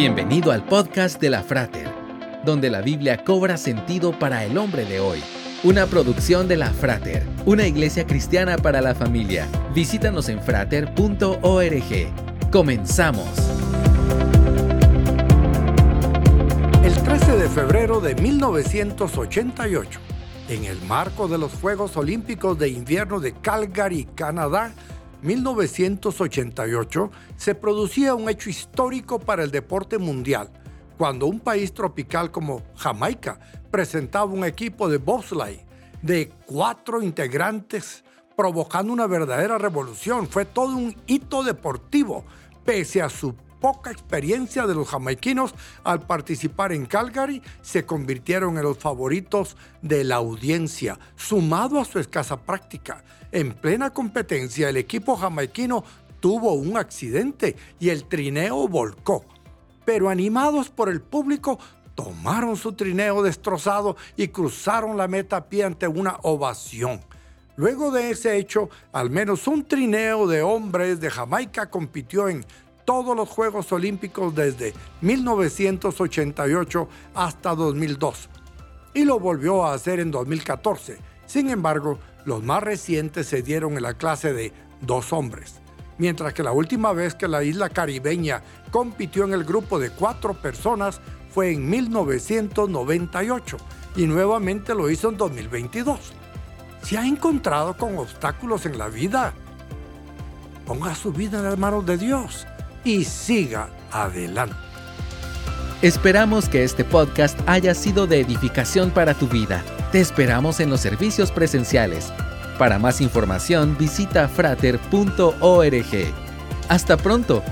Bienvenido al podcast de la Frater, donde la Biblia cobra sentido para el hombre de hoy. Una producción de la Frater, una iglesia cristiana para la familia. Visítanos en frater.org. Comenzamos. El 13 de febrero de 1988, en el marco de los Juegos Olímpicos de Invierno de Calgary, Canadá, 1988 se producía un hecho histórico para el deporte mundial, cuando un país tropical como Jamaica presentaba un equipo de bobsleigh de cuatro integrantes, provocando una verdadera revolución. Fue todo un hito deportivo, pese a su poca experiencia de los jamaiquinos al participar en Calgary, se convirtieron en los favoritos de la audiencia, sumado a su escasa práctica. En plena competencia, el equipo jamaiquino tuvo un accidente y el trineo volcó. Pero animados por el público, tomaron su trineo destrozado y cruzaron la meta a pie ante una ovación. Luego de ese hecho, al menos un trineo de hombres de Jamaica compitió en todos los Juegos Olímpicos desde 1988 hasta 2002 y lo volvió a hacer en 2014. Sin embargo, los más recientes se dieron en la clase de dos hombres, mientras que la última vez que la isla caribeña compitió en el grupo de cuatro personas fue en 1998 y nuevamente lo hizo en 2022. ¿Se ha encontrado con obstáculos en la vida? Ponga su vida en las manos de Dios y siga adelante. Esperamos que este podcast haya sido de edificación para tu vida. Te esperamos en los servicios presenciales. Para más información visita frater.org. Hasta pronto